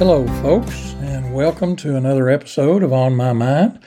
Hello, folks, and welcome to another episode of On My Mind.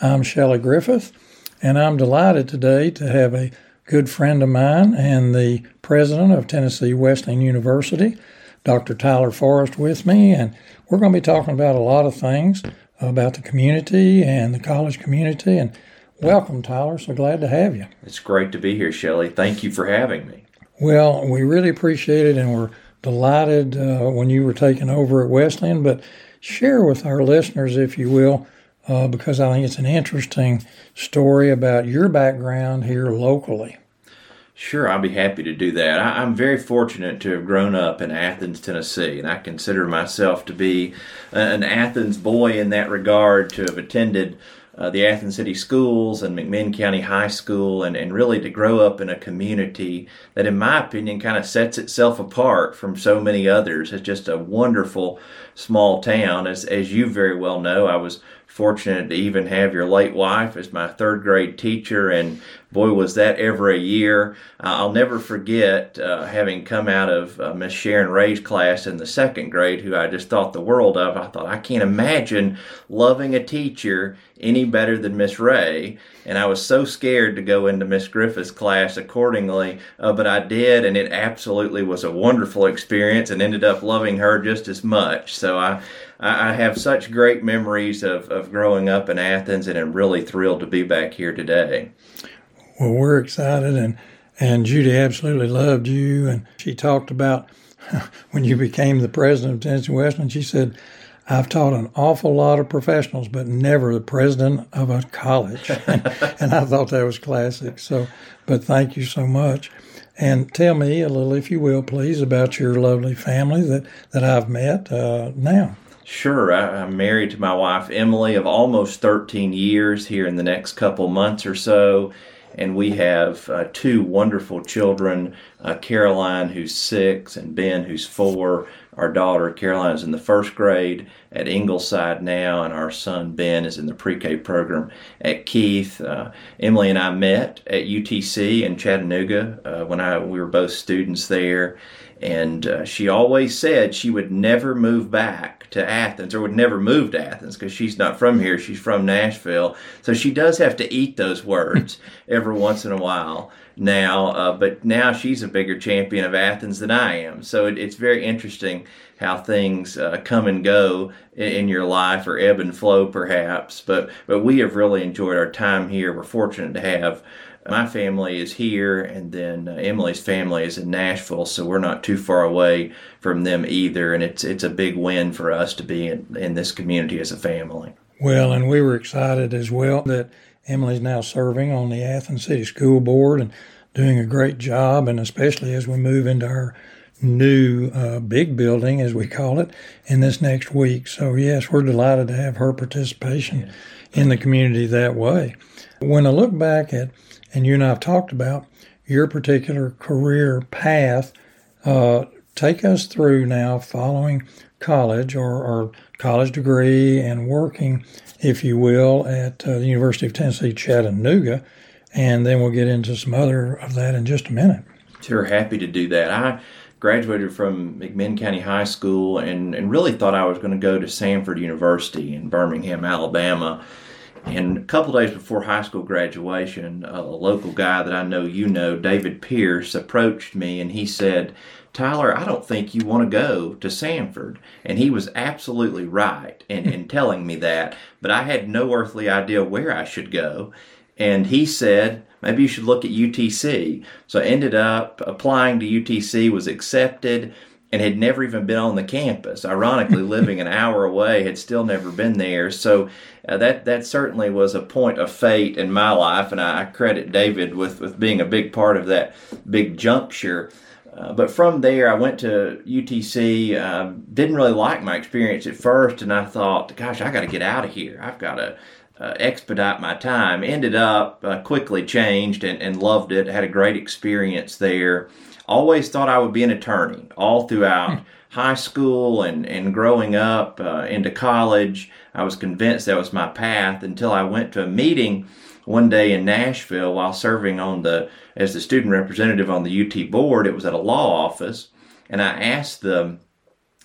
I'm Shelley Griffith, and I'm delighted today to have a good friend of mine and the president of Tennessee Wesleyan University, Dr. Tyler Forrest, with me. And we're going to be talking about a lot of things about the community and the college community. And welcome, Tyler. So glad to have you. It's great to be here, Shelley. Thank you for having me. Well, we really appreciate it, and we're delighted uh, when you were taking over at Wesleyan, But share with our listeners, if you will, uh, because I think it's an interesting story about your background here locally. Sure, I'll be happy to do that. I, am very fortunate to have grown up in Athens, Tennessee, and I consider myself to be an Athens boy in that regard, to have attended uh, the Athens City Schools and McMinn County High School, and, and really to grow up in a community that, in my opinion, kind of sets itself apart from so many others. It's just a wonderful small town. As, as you very well know, I was fortunate to even have your late wife as my third grade teacher, and boy, was that ever a year. Uh, I'll never forget uh, having come out of uh, Miss Sharon Ray's class in the second grade, who I just thought the world of. I thought, I can't imagine loving a teacher any better than Miss Ray. And I was so scared to go into Miss Griffith's class accordingly, uh, but I did, and it absolutely was a wonderful experience and ended up loving her just as much. So I, I have such great memories of, of growing up in Athens, and I'm really thrilled to be back here today. Well, we're excited, and and Judy absolutely loved you, and she talked about when you became the president of Tennessee Wesleyan. She said, "I've taught an awful lot of professionals, but never the president of a college," and, and I thought that was classic. So, but thank you so much. And tell me a little, if you will, please, about your lovely family that, that I've met uh, now. Sure. I, am married to my wife, Emily, of almost 13 years here in the next couple months or so. And we have uh, two wonderful children uh, Caroline, who's six, and Ben, who's four. Our daughter, Caroline, is in the first grade at Ingleside now, and our son, Ben, is in the pre K program at Keith. Uh, Emily and I met at UTC in Chattanooga uh, when I, we were both students there. And uh, she always said she would never move back to Athens or would never move to Athens because she's not from here. She's from Nashville. So she does have to eat those words every once in a while now. Uh, but now she's a bigger champion of Athens than I am. So it, it's very interesting how things uh, come and go in, in, your life or ebb and flow perhaps. But, but we have really enjoyed our time here. We're fortunate to have my family is here, and then uh, Emily's family is in Nashville, so we're not too far away from them either. And it's it's a big win for us to be in, in this community as a family. Well, and we were excited as well that Emily's now serving on the Athens City School Board and doing a great job, and especially as we move into our new uh, big building, as we call it, in this next week. So, yes, we're delighted to have her participation in the community that way. When I look back at and you and I have talked about your particular career path. Uh, take us through now following college or, or, college degree and working, if you will, at uh, the University of Tennessee, Chattanooga. And then we'll get into some other of that in just a minute. Sure, happy to do that. I graduated from McMinn County High School and, and really thought I was going to go to Samford University in Birmingham, Alabama. And a couple days before high school graduation, a local guy that I know you know, David Pierce, approached me and he said, Tyler, I don't think you want to go to Samford. And he was absolutely right in, in telling me that, but I had no earthly idea where I should go. And he said, maybe you should look at UTC. So I ended up applying to UTC, was accepted, and had never even been on the campus. Ironically, living an hour away, had still never been there. So uh, that that certainly was a point of fate in my life, and I, I credit David with with being a big part of that big juncture. Uh, but from there, I went to UTC. Uh, didn't really like my experience at first, and I thought, "Gosh, I got to get out of here. I've got to." Uh, expedite my time. Ended up uh, quickly changed and, and loved it. Had a great experience there always thought I would be an attorney all throughout hmm. high school and, and growing up uh, into college. I was convinced that was my path until I went to a meeting one day in Nashville while serving on the as the student representative on the UT board. It was at a law office, and I asked the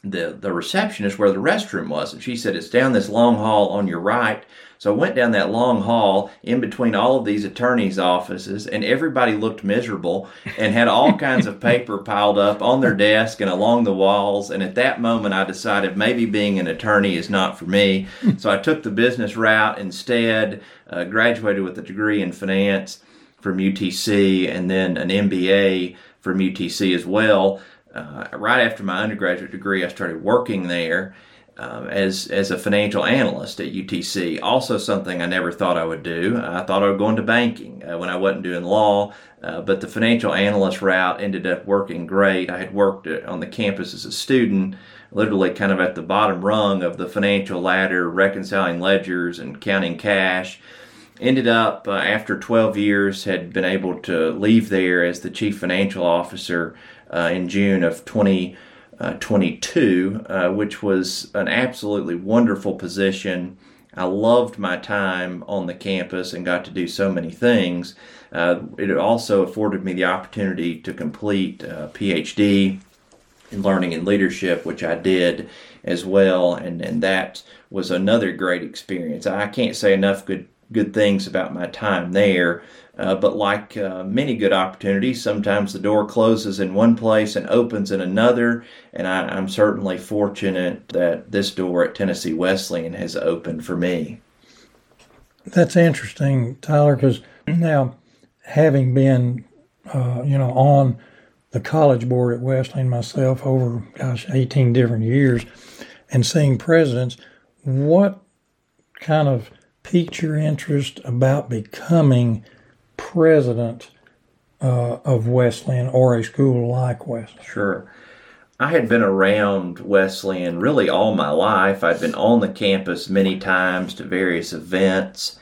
the the receptionist where the restroom was, and she said it's down this long hall on your right. So I went down that long hall in between all of these attorneys' offices, and everybody looked miserable and had all kinds of paper piled up on their desk and along the walls. And at that moment, I decided maybe being an attorney is not for me. so I took the business route instead, uh, graduated with a degree in finance from UTC, and then an MBA from UTC as well uh, right after my undergraduate degree, I started working there um, as as a financial analyst at UTC. Also, something I never thought I would do. I thought I would go into banking uh, when I wasn't doing law, uh, but the financial analyst route ended up working great. I had worked uh, on the campus as a student, literally kind of at the bottom rung of the financial ladder, reconciling ledgers and counting cash ended up uh, after 12 years had been able to leave there as the chief financial officer uh, in June of 2022, uh, which was an absolutely wonderful position. I loved my time on the campus and got to do so many things. Uh, it also afforded me the opportunity to complete a PhD in learning and leadership, which I did as well, and, and that was another great experience. I can't say enough good good things about my time there. Uh, but like uh, many good opportunities, sometimes the door closes in one place and opens in another. And I, am certainly fortunate that this door at Tennessee Wesleyan has opened for me. That's interesting, Tyler, because now having been, uh, you know, on the college board at Wesleyan myself over, gosh, 18 different years and seeing presidents, what kind of piqued your interest about becoming president uh, of Wesleyan or a school like Wesleyan? Sure. I had been around Wesleyan really all my life. I'd been on the campus many times to various events.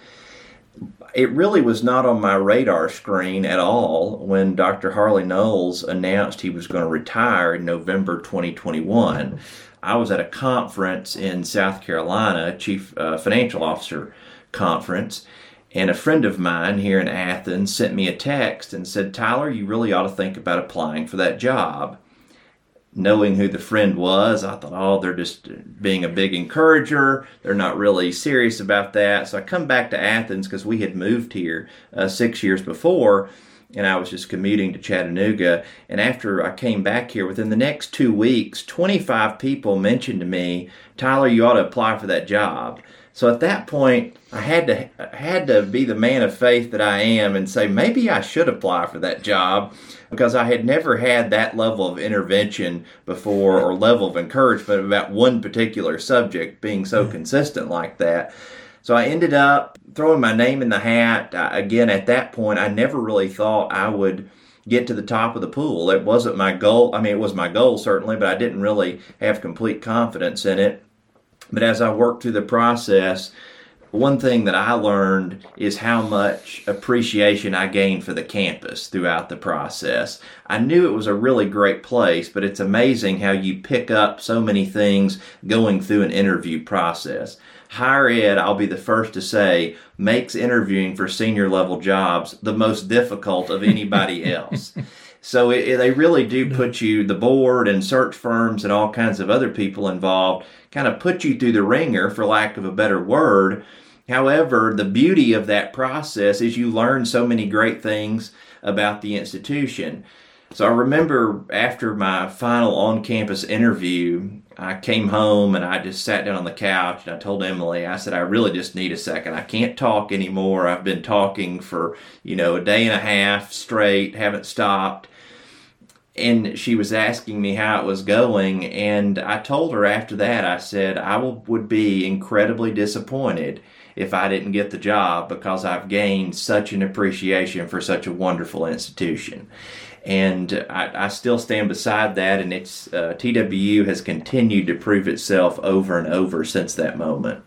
It really was not on my radar screen at all when Dr. Harley Knowles announced he was going to retire in November 2021. I was at a conference in South Carolina, chief uh, financial officer conference. And a friend of mine here in Athens sent me a text and said, Tyler, you really ought to think about applying for that job. Knowing who the friend was, I thought, oh, they're just being a big encourager. They're not really serious about that. So I come back to Athens because we had moved here uh, six years before and I was just commuting to Chattanooga. And after I came back here, within the next two weeks, 25 people mentioned to me, Tyler, you ought to apply for that job. So at that point, I had to I had to be the man of faith that I am and say maybe I should apply for that job because I had never had that level of intervention before or level of encouragement about one particular subject being so mm-hmm. consistent like that. So I ended up throwing my name in the hat. I, again, at that point, I never really thought I would get to the top of the pool. It wasn't my goal. I mean, it was my goal certainly, but I didn't really have complete confidence in it. But as I worked through the process, one thing that I learned is how much appreciation I gained for the campus throughout the process. I knew it was a really great place, but it's amazing how you pick up so many things going through an interview process. Higher ed, I'll be the first to say, makes interviewing for senior level jobs the most difficult of anybody else. So it, it, they really do put you, the board and search firms and all kinds of other people involved, kind of put you through the ringer, for lack of a better word. However, the beauty of that process is you learn so many great things about the institution. So I remember after my final on campus interview, I came home and I just sat down on the couch and I told Emily, I said, I really just need a second. I can't talk anymore. I've been talking for, you know, a day and a half straight, haven't stopped and she was asking me how it was going and i told her after that i said i will, would be incredibly disappointed if i didn't get the job because i've gained such an appreciation for such a wonderful institution. And I, I still stand beside that and it's uh, twu has continued to prove itself over and over since that moment.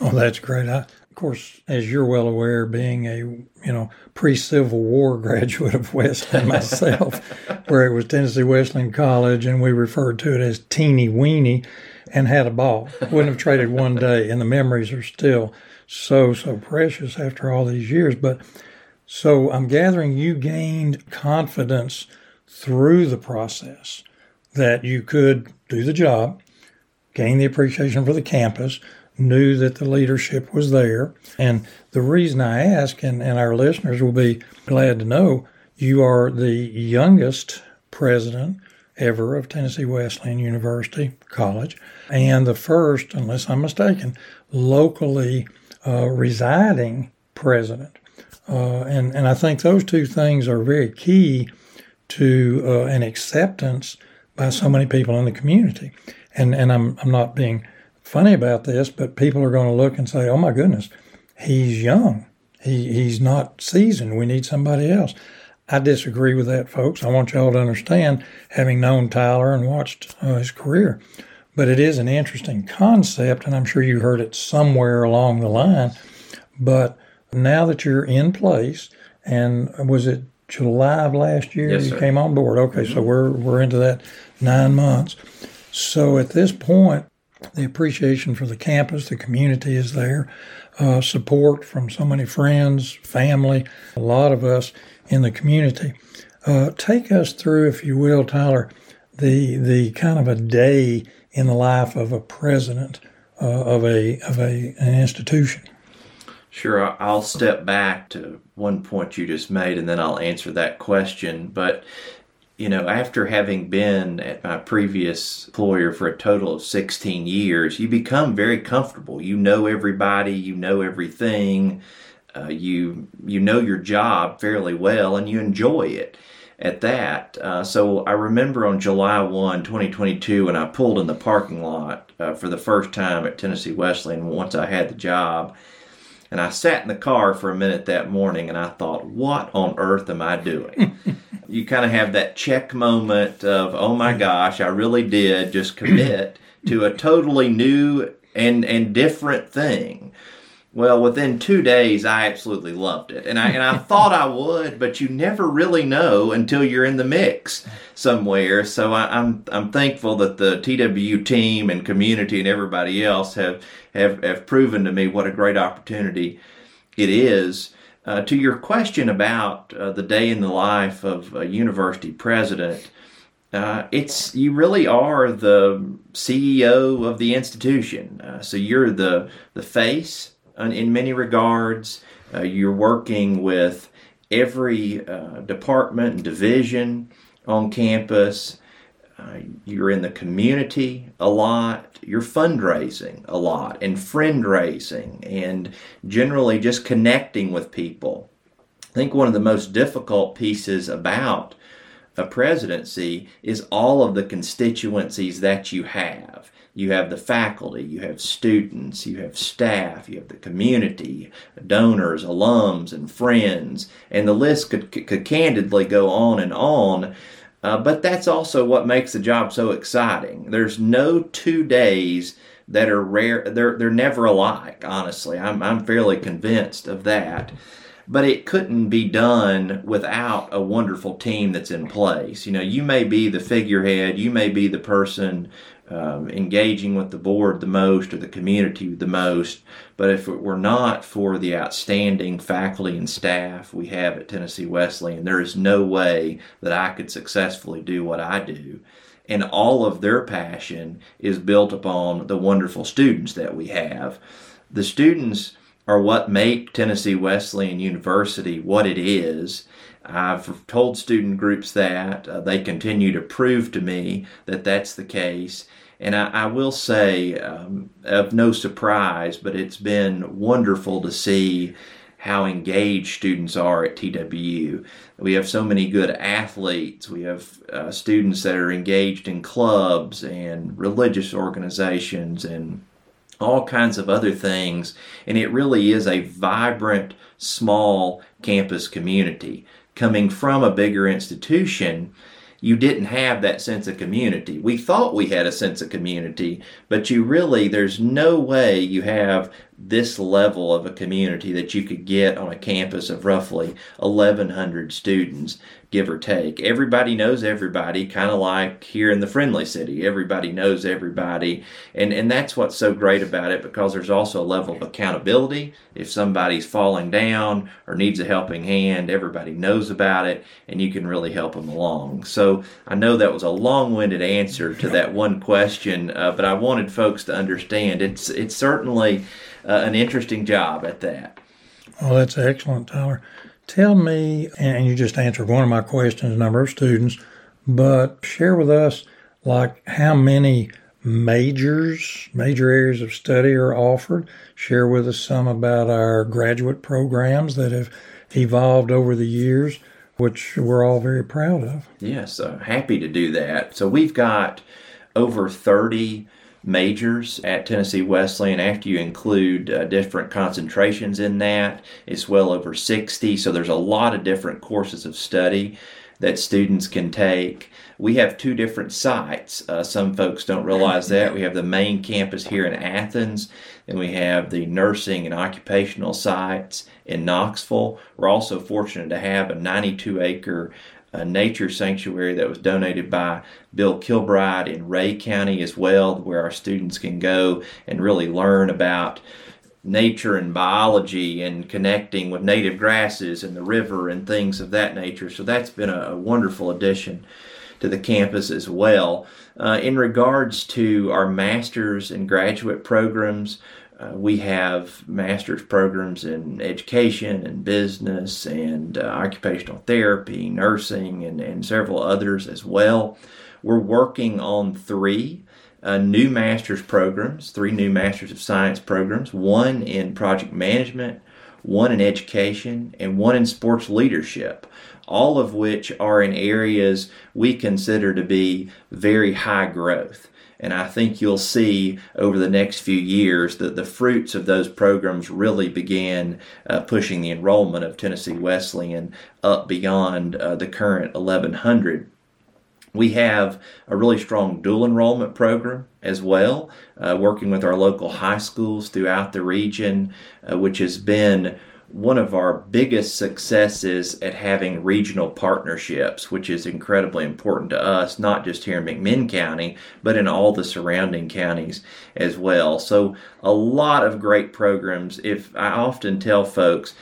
Oh that's great. I, of course, as you're well aware, being a you know pre-Civil War graduate of Wesleyan myself, where it was Tennessee Wesleyan College, and we referred to it as teeny weeny, and had a ball. Wouldn't have traded one day, and the memories are still so so precious after all these years. But so I'm gathering you gained confidence through the process that you could do the job, gain the appreciation for the campus, knew that the leadership was there. And the reason I ask, and, and our listeners will be glad to know, you are the youngest president ever of Tennessee Wesleyan University College, and the first, unless I'm mistaken, locally uh, residing president. Uh, and, and I think those two things are very key to uh, an acceptance by so many people in the community. And, and I'm, I'm not being funny about this, but people are going to look and say, oh my goodness, he's young. He, he's not seasoned. We need somebody else. I disagree with that, folks. I want y'all to understand, having known Tyler and watched uh, his career. But it is an interesting concept, and I'm sure you heard it somewhere along the line. But now that you're in place, and was it July of last year yes, you came on board? Okay, mm-hmm. so we're we're into that nine months. So at this point, the appreciation for the campus, the community is there, uh, support from so many friends, family, a lot of us in the community. Uh, take us through, if you will, Tyler, the the kind of a day in the life of a president uh, of a of a an institution. Sure, I'll step back to one point you just made, and then I'll answer that question. But you know, after having been at my previous employer for a total of 16 years, you become very comfortable. You know everybody, you know everything uh, you you know your job fairly well and you enjoy it at that. Uh, so I remember on July 1, 2022, when I pulled in the parking lot uh, for the first time at Tennessee Wesleyan once I had the job. And I sat in the car for a minute that morning and I thought, what on earth am I doing? you kind of have that check moment of, oh my mm-hmm. gosh, I really did just commit to a totally new and, and different thing. Well, within two days, I absolutely loved it, and I and I thought I would, but you never really know until you're in the mix somewhere. So I, am I'm, I'm thankful that the TWU team and community and everybody else have have have proven to me what a great opportunity it is. Uh, to your question about uh, the day in the life of a university president, uh, it's you really are the CEO of the institution. Uh, so you're the the face in many regards. Uh, you're working with every uh, department and division on campus. Uh, you're in the community a lot. You're fundraising a lot and friend raising and generally just connecting with people. I think one of the most difficult pieces about a presidency is all of the constituencies that you have you have the faculty, you have students, you have staff, you have the community, donors, alums, and friends, and the list could, could candidly go on and on. Uh, but that's also what makes the job so exciting. There's no two days that are rare. They're they're never alike. Honestly, I'm I'm fairly convinced of that. But it couldn't be done without a wonderful team that's in place. You know, you may be the figurehead, you may be the person um, engaging with the board the most or the community the most. But if it were not for the outstanding faculty and staff we have at Tennessee Wesleyan, there is no way that I could successfully do what I do. And all of their passion is built upon the wonderful students that we have. The students are what make Tennessee Wesleyan University what it is I've told student groups that. Uh, they continue to prove to me that that's the case. And I, I will say, um, of no surprise, but it's been wonderful to see how engaged students are at TWU. We have so many good athletes. We have uh, students that are engaged in clubs and religious organizations and all kinds of other things. And it really is a vibrant, small campus community coming from a bigger institution, you didn't have that sense of community. We thought we had a sense of community, but you really, there's no way you have this level of a community that you could get on a campus of roughly 1,100 students, give or take. Everybody knows everybody, kind of like here in the friendly city. Everybody knows everybody. And, and that's what's so great about it because there's also a level of accountability. If somebody's falling down or needs a helping hand, everybody knows about it and you can really help them along. So I know that was a long winded answer to that one question, uh, but I wanted folks to understand it's, it's certainly uh, an interesting job at that. Well, that's excellent, Tyler. Tell me, and you just answered one of my questions, number of students, but share with us like how many majors, major areas of study are offered. Share with us some about our graduate programs that have evolved over the years, which we're all very proud of. Yes, uh, happy to do that. So we've got over 30 majors at Tennessee Wesleyan after you include uh, different concentrations in that. It's well over 60, so there's a lot of different courses of study that students can take. We have two different sites. Uh, some folks don't realize that. We have the main campus here in Athens, and we have the nursing and occupational sites in Knoxville. We're also fortunate to have a 92 acre a nature sanctuary that was donated by Bill Kilbride in Rhea County as well, where our students can go and really learn about nature and biology and connecting with native grasses and the river and things of that nature. So that's been a, a wonderful addition to the campus as well. Uh, in regards to our master's and graduate programs, uh, we have master's programs in education and business and uh, occupational therapy, nursing, and, and several others as well. We're working on three uh, new master's programs, three new Masters of Science programs one in project management, one in education, and one in sports leadership, all of which are in areas we consider to be very high growth. And I think you'll see over the next few years that the fruits of those programs really began uh, pushing the enrollment of Tennessee Wesleyan up beyond uh, the current 1100. We have a really strong dual enrollment program as well, uh, working with our local high schools throughout the region, uh, which has been one of our biggest successes at having regional partnerships, which is incredibly important to us, not just here in McMinn County, but in all the surrounding counties as well. So, a lot of great programs. If I often tell folks,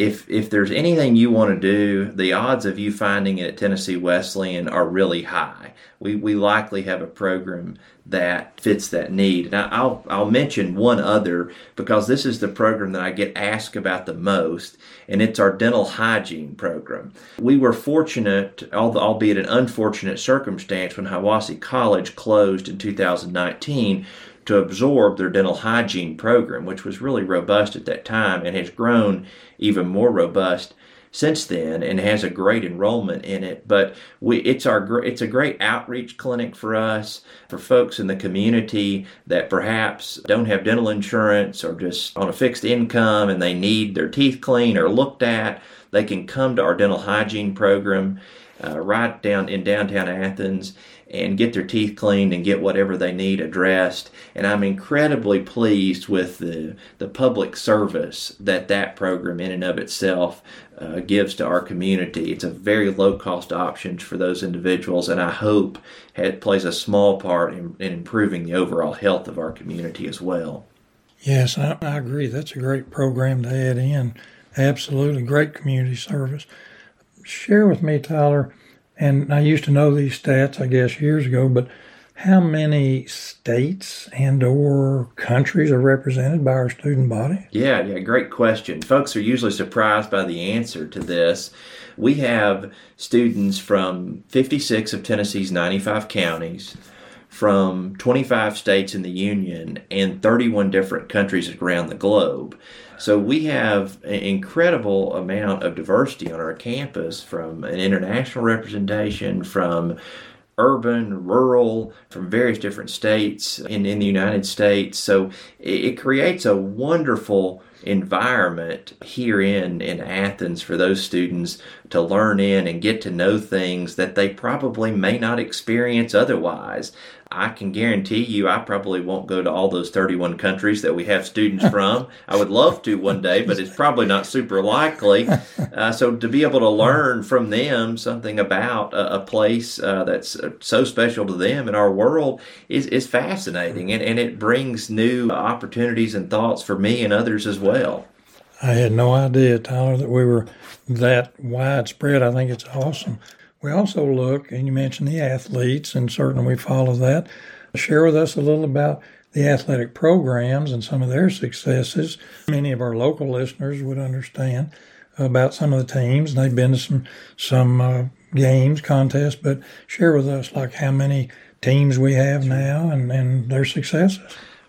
if if there's anything you want to do, the odds of you finding it at Tennessee Wesleyan are really high. We we likely have a program that fits that need. And I'll I'll mention one other because this is the program that I get asked about the most, and it's our dental hygiene program. We were fortunate, albeit an unfortunate circumstance, when Hiwassee College closed in 2019 to absorb their dental hygiene program, which was really robust at that time and has grown even more robust since then and has a great enrollment in it. But we, it's our it's a great outreach clinic for us for folks in the community that perhaps don't have dental insurance or just on a fixed income and they need their teeth cleaned or looked at. They can come to our dental hygiene program uh, right down in downtown Athens and get their teeth cleaned and get whatever they need addressed. And I'm incredibly pleased with the, the public service that that program in and of itself uh, gives to our community. It's a very low cost option for those individuals, and I hope it plays a small part in, in improving the overall health of our community as well. Yes, I, I agree. That's a great program to add in. Absolutely great community service. Share with me, Tyler and I used to know these stats, I guess, years ago, but how many states and or countries are represented by our student body? Yeah, yeah, great question. Folks are usually surprised by the answer to this. We have students from 56 of Tennessee's 95 counties, from 25 states in the union, and 31 different countries around the globe. So we have an incredible amount of diversity on our campus from an international representation, from urban, rural, from various different states in, in the United States. So it, it creates a wonderful environment here in, in Athens for those students to learn in and get to know things that they probably may not experience otherwise. I can guarantee you I probably won't go to all those 31 countries that we have students from. I would love to one day, but it's probably not super likely. Uh, so to be able to learn from them something about a, a place uh, that's uh, so special to them in our world is, is fascinating and, and it brings new opportunities and thoughts for me and others as well. I had no idea, Tyler, that we were that widespread. I think it's awesome. We also look, and you mentioned the athletes, and certainly we follow that. Share with us a little about the athletic programs and some of their successes. Many of our local listeners would understand about some of the teams. They've been to some some uh, games, contests, but share with us like how many teams we have now and, and their successes.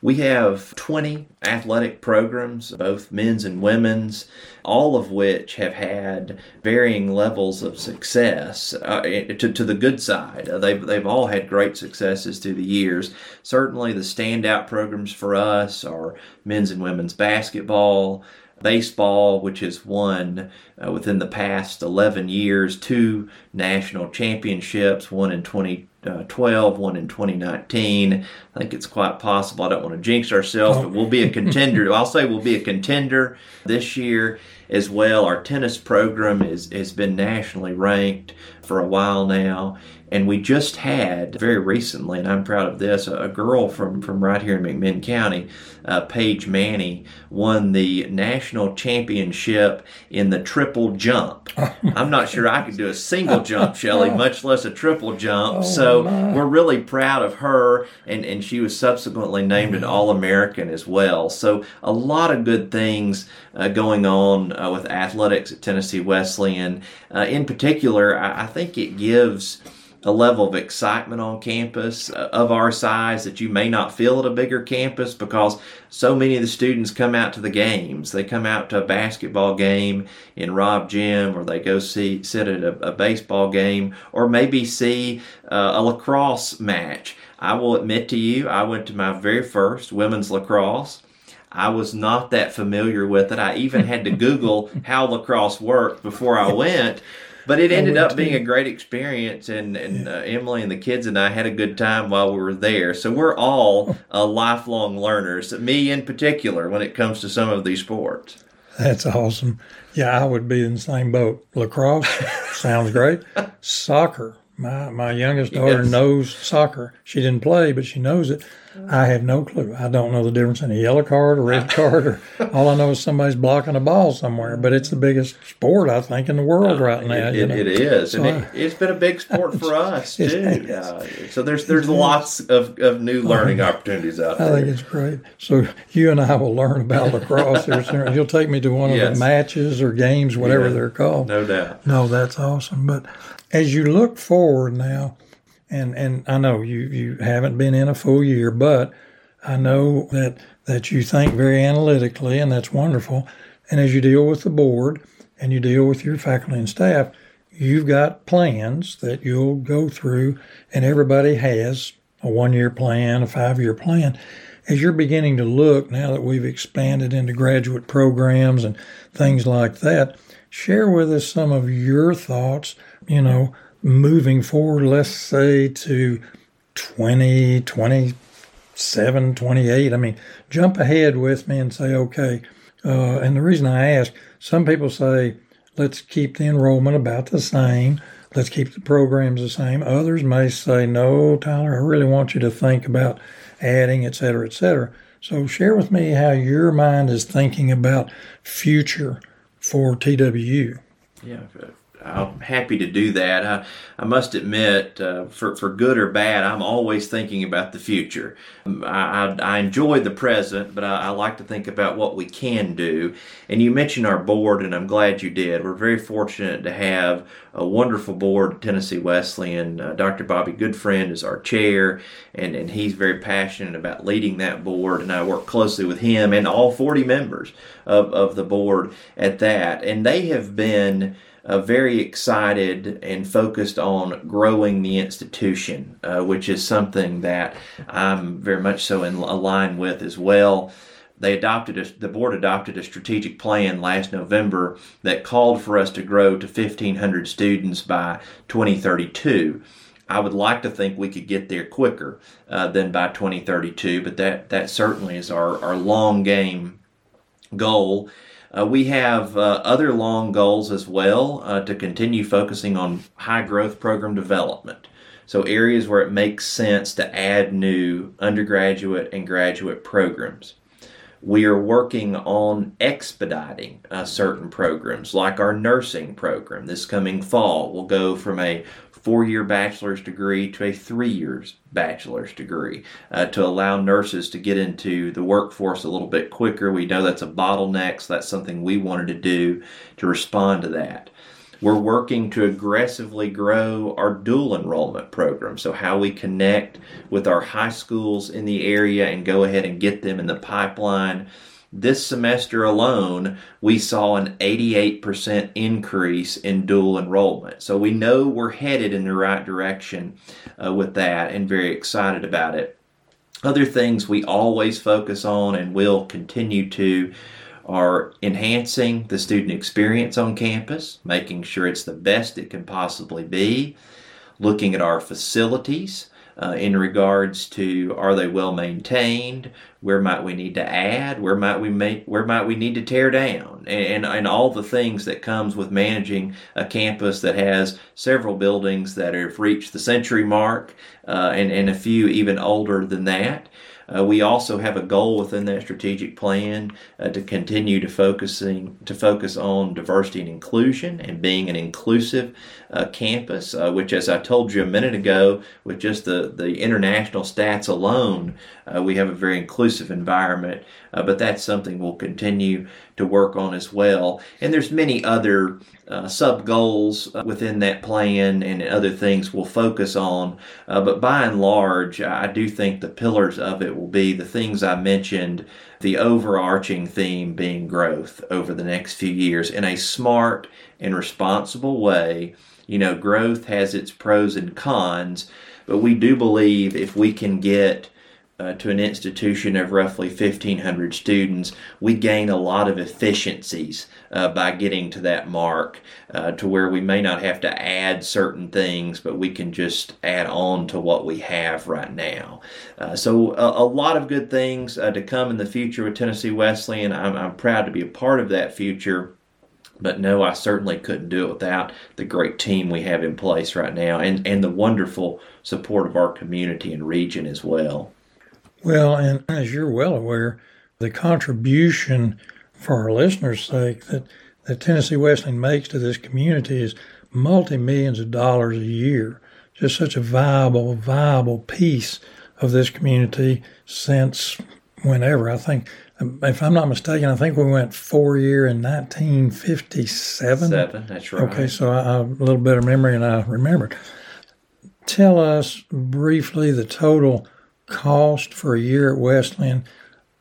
We have 20 athletic programs, both men's and women's, all of which have had varying levels of success uh, to, to the good side. Uh, they've, they've all had great successes through the years. Certainly, the standout programs for us are men's and women's basketball, baseball, which has won uh, within the past 11 years two national championships, one in 20. 2012, one in 2019. I think it's quite possible. I don't want to jinx ourselves, but we'll be a contender. I'll say we'll be a contender this year as well. Our tennis program is, has been nationally ranked for a while now. And we just had very recently, and I'm proud of this, a girl from, from right here in McMinn County, uh, Paige Manny, won the national championship in the triple jump. I'm not sure I could do a single jump, Shelly, much less a triple jump. Oh, so my. we're really proud of her, and, and she was subsequently named an All American as well. So a lot of good things uh, going on uh, with athletics at Tennessee Wesleyan. Uh, in particular, I, I think it gives a level of excitement on campus uh, of our size that you may not feel at a bigger campus because so many of the students come out to the games. They come out to a basketball game in Rob Gym, or they go see sit at a, a baseball game, or maybe see uh, a lacrosse match. I will admit to you, I went to my very first women's lacrosse. I was not that familiar with it. I even had to Google how lacrosse worked before I went but it ended up being a great experience, and, and uh, Emily and the kids and I had a good time while we were there. So we're all uh, lifelong learners, me in particular, when it comes to some of these sports. That's awesome. Yeah, I would be in the same boat. Lacrosse sounds great. Soccer. My my youngest daughter yes. knows soccer. She didn't play, but she knows it. I have no clue. I don't know the difference in a yellow card or red card, or all I know is somebody's blocking a ball somewhere. But it's the biggest sport I think in the world uh, right now. It, you know? it is, so and I, it, has been a big sport for us too. Uh, so there's there's lots of, of new learning opportunities out there. I think it's great. So you and I will learn about lacrosse here. You'll take me to one of yes. the matches or games, whatever yeah, they're called. No doubt. No, that's awesome. But as you look forward now and and I know you you haven't been in a full year, but I know that that you think very analytically, and that's wonderful. And as you deal with the board and you deal with your faculty and staff, you've got plans that you'll go through, and everybody has a one year plan, a five year plan. As you're beginning to look now that we've expanded into graduate programs and things like that, share with us some of your thoughts. You know, moving forward, let's say to 20, 27, 28. I mean, jump ahead with me and say, okay. Uh, and the reason I ask, some people say, let's keep the enrollment about the same. Let's keep the programs the same. Others may say, no, Tyler, I really want you to think about adding, et cetera, et cetera. So share with me how your mind is thinking about future for TWU. Yeah, I'm happy to do that. I, I must admit, uh, for, for good or bad, I'm always thinking about the future. Um, I, I, I enjoy the present, but I, I, like to think about what we can do. And you mentioned our board, and I'm glad you did. We're very fortunate to have a wonderful board, Tennessee Wesleyan. Uh, Dr. Bobby Goodfriend is our chair, and, and he's very passionate about leading that board. And I work closely with him and all 40 members of, of the board at that. And they have been uh, very excited and focused on growing the institution, uh, which is something that I'm very much so in line with as well. they adopted a, the board adopted a strategic plan last November that called for us to grow to 1,500 students by 2032. I would like to think we could get there quicker uh, than by 2032, but that, that certainly is our, our long game goal. Uh, we have uh, other long goals as well uh, to continue focusing on high growth program development. So, areas where it makes sense to add new undergraduate and graduate programs. We are working on expediting uh, certain programs, like our nursing program. This coming fall will go from a four year bachelor's degree to a three years bachelor's degree uh, to allow nurses to get into the workforce a little bit quicker. We know that's a bottleneck, so that's something we wanted to do to respond to that. We're working to aggressively grow our dual enrollment program. So, how we connect with our high schools in the area and go ahead and get them in the pipeline this semester alone, we saw an 88% increase in dual enrollment. So we know we're headed in the right direction uh, with that and very excited about it. Other things we always focus on and will continue to are enhancing the student experience on campus, making sure it's the best it can possibly be, looking at our facilities, uh, in regards to are they well maintained? Where might we need to add? Where might we make? Where might we need to tear down? And, and, and all the things that comes with managing a campus that has several buildings that have reached the century mark, uh, and and a few even older than that. Uh, we also have a goal within that strategic plan uh, to continue to focusing to focus on diversity and inclusion and being an inclusive uh, campus, uh, which, as I told you a minute ago, with just the the international stats alone, uh, we have a very inclusive environment. Uh, but that's something we'll continue to work on as well. And there's many other uh, sub goals uh, within that plan and other things we'll focus on. Uh, but by and large, I do think the pillars of it will be the things I mentioned, the overarching theme being growth over the next few years in a smart and responsible way. You know, growth has its pros and cons, but we do believe if we can get uh, to an institution of roughly 1,500 students, we gain a lot of efficiencies uh, by getting to that mark uh, to where we may not have to add certain things, but we can just add on to what we have right now. Uh, so, a, a, lot of good things uh, to come in the future with Tennessee Wesleyan. I'm, I'm proud to be a part of that future. But no, I certainly couldn't do it without the great team we have in place right now and, and the wonderful support of our community and region as well. Well, and as you're well aware, the contribution for our listeners' sake that, that Tennessee Wesleyan makes to this community is multi millions of dollars a year. Just such a viable, viable piece of this community since whenever. I think, if I'm not mistaken, I think we went four year in 1957. Seven, that's right. Okay, so I, I, a little better memory and I remembered. Tell us briefly the total cost for a year at Wesleyan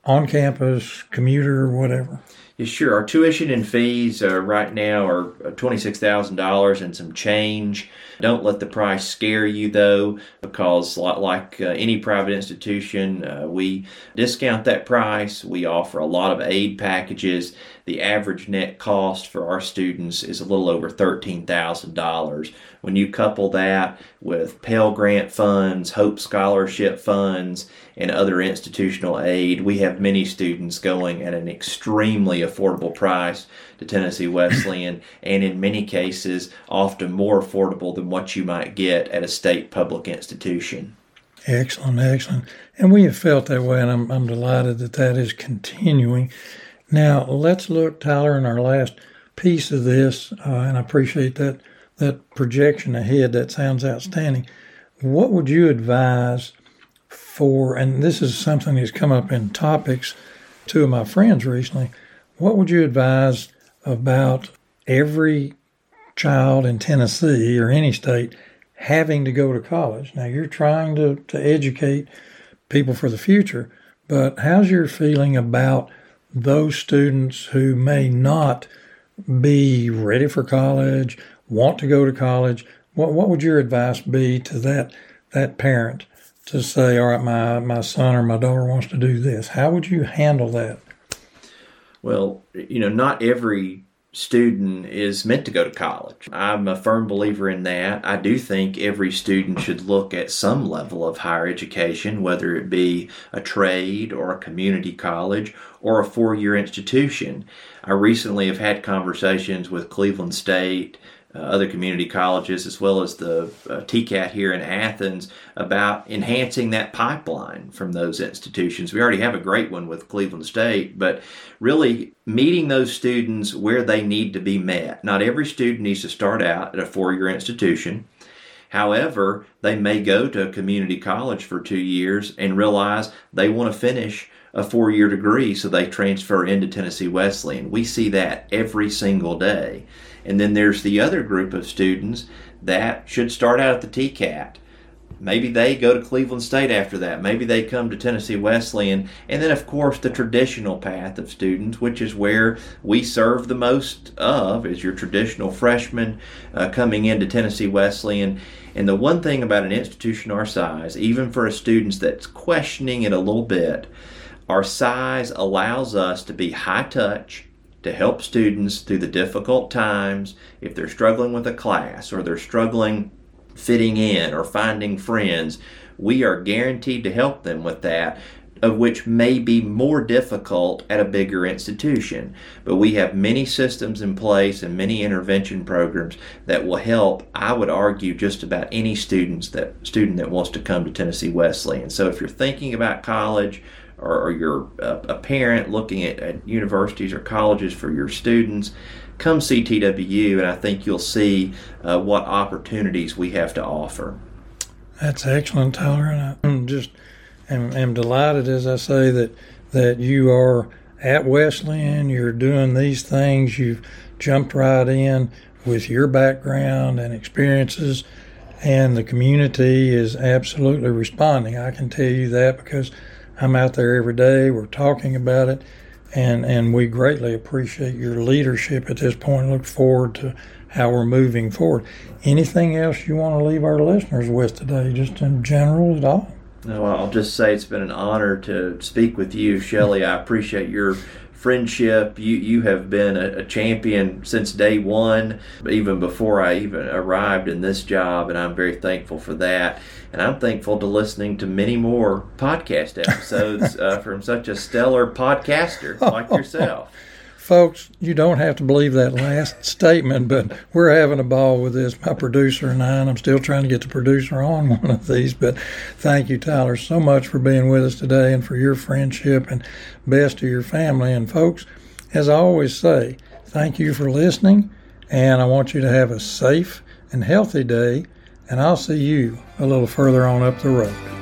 on campus, commuter, whatever? Sure. Our tuition and fees uh, right now are uh, $26,000 and some change. Don't let the price scare you though, because like uh, any private institution, uh, we discount that price. We offer a lot of aid packages. The average net cost for our students is a little over $13,000. When you couple that with Pell Grant funds, Hope Scholarship funds, and other institutional aid, we have many students going at an extremely affordable price to Tennessee Wesleyan, and in many cases, often more affordable than what you might get at a state public institution. Excellent, excellent. And we have felt that way, and I'm, I'm delighted that that is continuing. Now, let's look, Tyler, in our last piece of this, uh, and I appreciate that that projection ahead. That sounds outstanding. What would you advise for, and this is something that's come up in topics, two of my friends recently, what would you advise about every child in Tennessee or any state having to go to college? Now, you're trying to, to educate people for the future, but how's your feeling about those students who may not be ready for college, want to go to college? What, what would your advice be to that, that parent to say, all right, my, my son or my daughter wants to do this? How would you handle that? Well, you know, not every student is meant to go to college. I'm a firm believer in that. I do think every student should look at some level of higher education, whether it be a trade or a community college or a four year institution. I recently have had conversations with Cleveland State uh, other community colleges as well as the uh, TCAT here in Athens about enhancing that pipeline from those institutions. We already have a great one with Cleveland State, but really meeting those students where they need to be met. Not every student needs to start out at a four year institution. However, they may go to a community college for two years and realize they want to finish a four year degree, so they transfer into Tennessee Wesleyan. We see that every single day. And then there's the other group of students that should start out at the TCAT. Maybe they go to Cleveland State after that. Maybe they come to Tennessee Wesleyan. And then, of course, the traditional path of students, which is where we serve the most of, is your traditional freshman uh, coming into Tennessee Wesleyan. And the one thing about an institution our size, even for a student that's questioning it a little bit, our size allows us to be high touch to help students through the difficult times if they're struggling with a class or they're struggling fitting in or finding friends. We are guaranteed to help them with that, of which may be more difficult at a bigger institution. But we have many systems in place and many intervention programs that will help, I would argue, just about any students that student that wants to come to Tennessee Wesleyan. So if you're thinking about college, or, or you're a, a parent looking at, at, universities or colleges for your students, come see TWU, and I think you'll see uh, what opportunities we have to offer. That's excellent, Tyler, and I'm just am, am delighted, as I say, that that you are at Wesleyan. You're doing these things. You've jumped right in with your background and experiences, and the community is absolutely responding. I can tell you that because I'm out there every day. We're talking about it, and and we greatly appreciate your leadership at this point. Look forward to how we're moving forward. Anything else you want to leave our listeners with today, just in general at all? No, I'll just say it's been an honor to speak with you, Shelley. I appreciate your friendship. You you have been a, a, champion since day one, even before I even arrived in this job, and I'm very thankful for that. And I'm thankful to listening to many more podcast episodes uh, from such a stellar podcaster like yourself folks, you don't have to believe that last statement, but we're having a ball with this. My producer and I, and I'm still trying to get the producer on one of these. But thank you, Tyler, so much for being with us today and for your friendship and best to your family. And folks, as I always say, thank you for listening, and I want you to have a safe and healthy day. And I'll see you a little further on up the road.